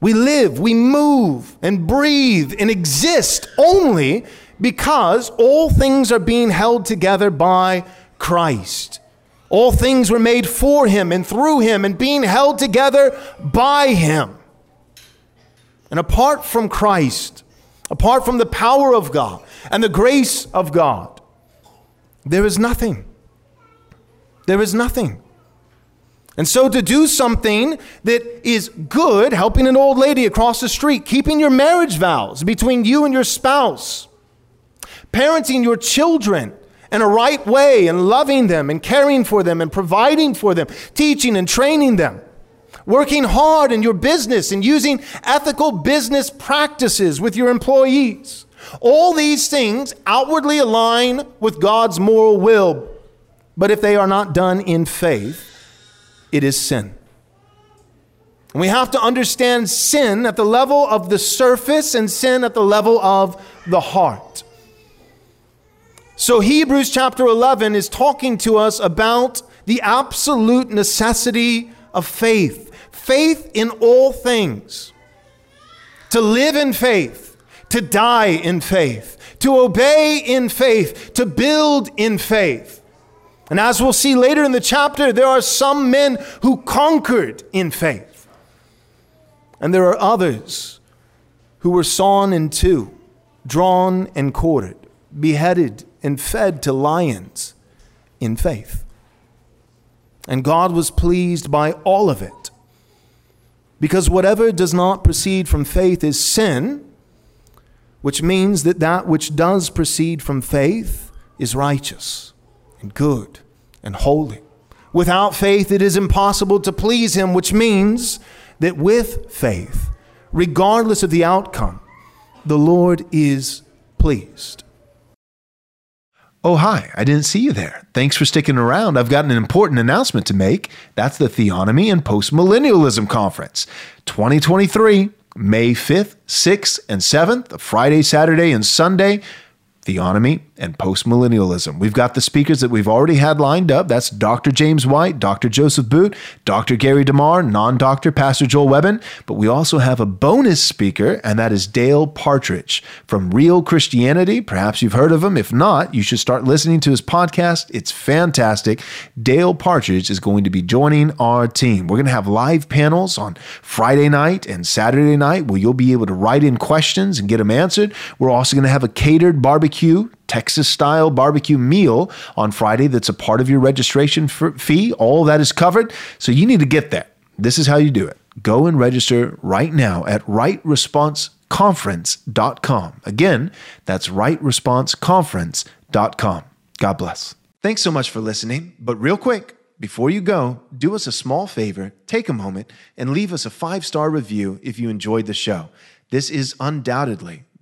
We live, we move, and breathe and exist only because all things are being held together by Christ. All things were made for him and through him and being held together by him. And apart from Christ, apart from the power of God and the grace of God, there is nothing. There is nothing. And so, to do something that is good, helping an old lady across the street, keeping your marriage vows between you and your spouse, parenting your children in a right way, and loving them, and caring for them, and providing for them, teaching and training them, working hard in your business, and using ethical business practices with your employees. All these things outwardly align with God's moral will, but if they are not done in faith, it is sin. And we have to understand sin at the level of the surface and sin at the level of the heart. So, Hebrews chapter 11 is talking to us about the absolute necessity of faith faith in all things. To live in faith, to die in faith, to obey in faith, to build in faith. And as we'll see later in the chapter, there are some men who conquered in faith. And there are others who were sawn in two, drawn and quartered, beheaded and fed to lions in faith. And God was pleased by all of it. Because whatever does not proceed from faith is sin, which means that that which does proceed from faith is righteous and good and holy. Without faith, it is impossible to please Him, which means that with faith, regardless of the outcome, the Lord is pleased. Oh, hi, I didn't see you there. Thanks for sticking around. I've got an important announcement to make. That's the Theonomy and Postmillennialism Conference 2023, May 5th, 6th, and 7th, Friday, Saturday, and Sunday theonomy, and postmillennialism. We've got the speakers that we've already had lined up. That's Dr. James White, Dr. Joseph Boot, Dr. Gary DeMar, non doctor Pastor Joel Webbon. But we also have a bonus speaker, and that is Dale Partridge from Real Christianity. Perhaps you've heard of him. If not, you should start listening to his podcast. It's fantastic. Dale Partridge is going to be joining our team. We're going to have live panels on Friday night and Saturday night where you'll be able to write in questions and get them answered. We're also going to have a catered barbecue barbecue, Texas style barbecue meal on Friday that's a part of your registration fee. All that is covered. So you need to get that. This is how you do it. Go and register right now at rightresponseconference.com. Again, that's rightresponseconference.com. God bless. Thanks so much for listening. But real quick, before you go, do us a small favor, take a moment, and leave us a five star review if you enjoyed the show. This is undoubtedly